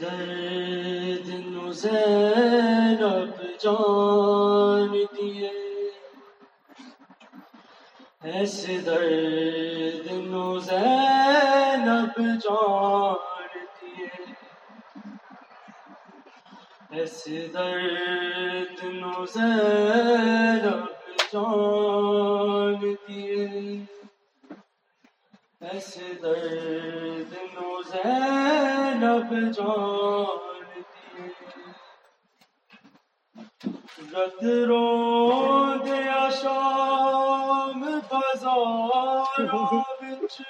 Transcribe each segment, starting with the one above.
درد زینب جان دیے ایسے درد زینب جان دیے ایسے درد نو زینب جان دیے۔ ایسے درد نو زینب جان رت رو دیا شام بازار بچ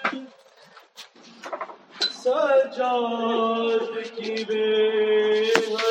سجاد کی بے۔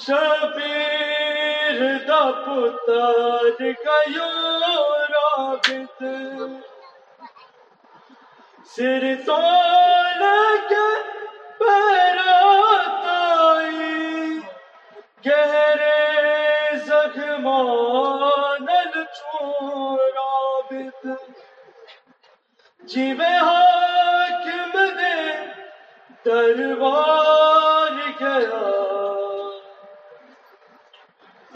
شبیر دا پتر کیو رابط سر تو لگے گہرے زخمان جیوے حاکم دے دربار گیا۔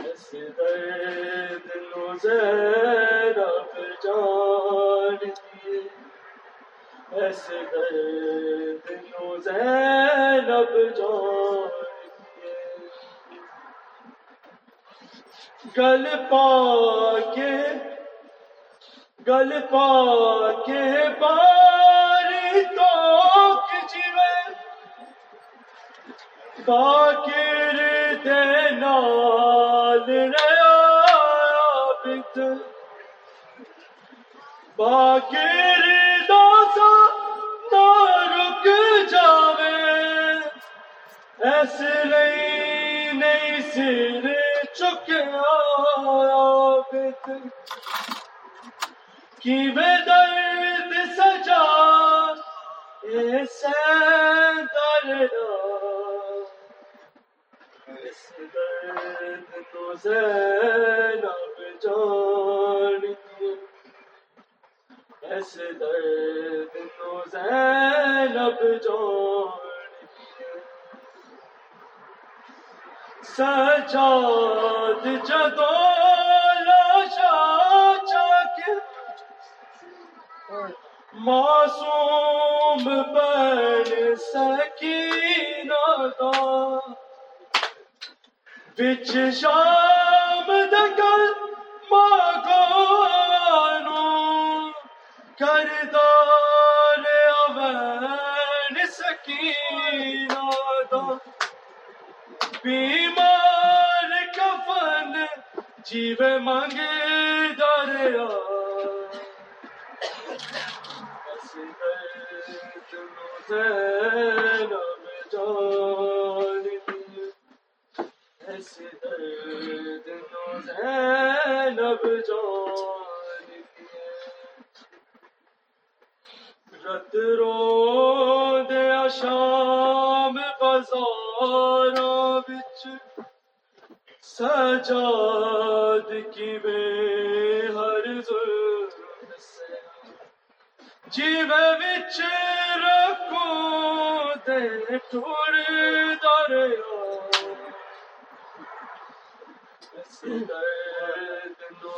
اس درد نو زینب جان دیے۔ اس درد نو زینب جان گل پا کے گل پا کے باری تو جیوے۔ باکر دے نال ریا باکر داسا نہ رک جاوے۔ ایسے نہیں سر کی بے درد سجاد جدو لاشا چاک معصوم بن سکینہ دا۔ بچ شام دکل ماگانو کردار اوین سکینہ دا۔ بیمار کفن جیو منگ دریا۔ جی زینب جان درد نو زینب رت رو دیا شام بازار بچ سجاد کی بے ہر ظلم سے بچ دے دریا ایسے درد نو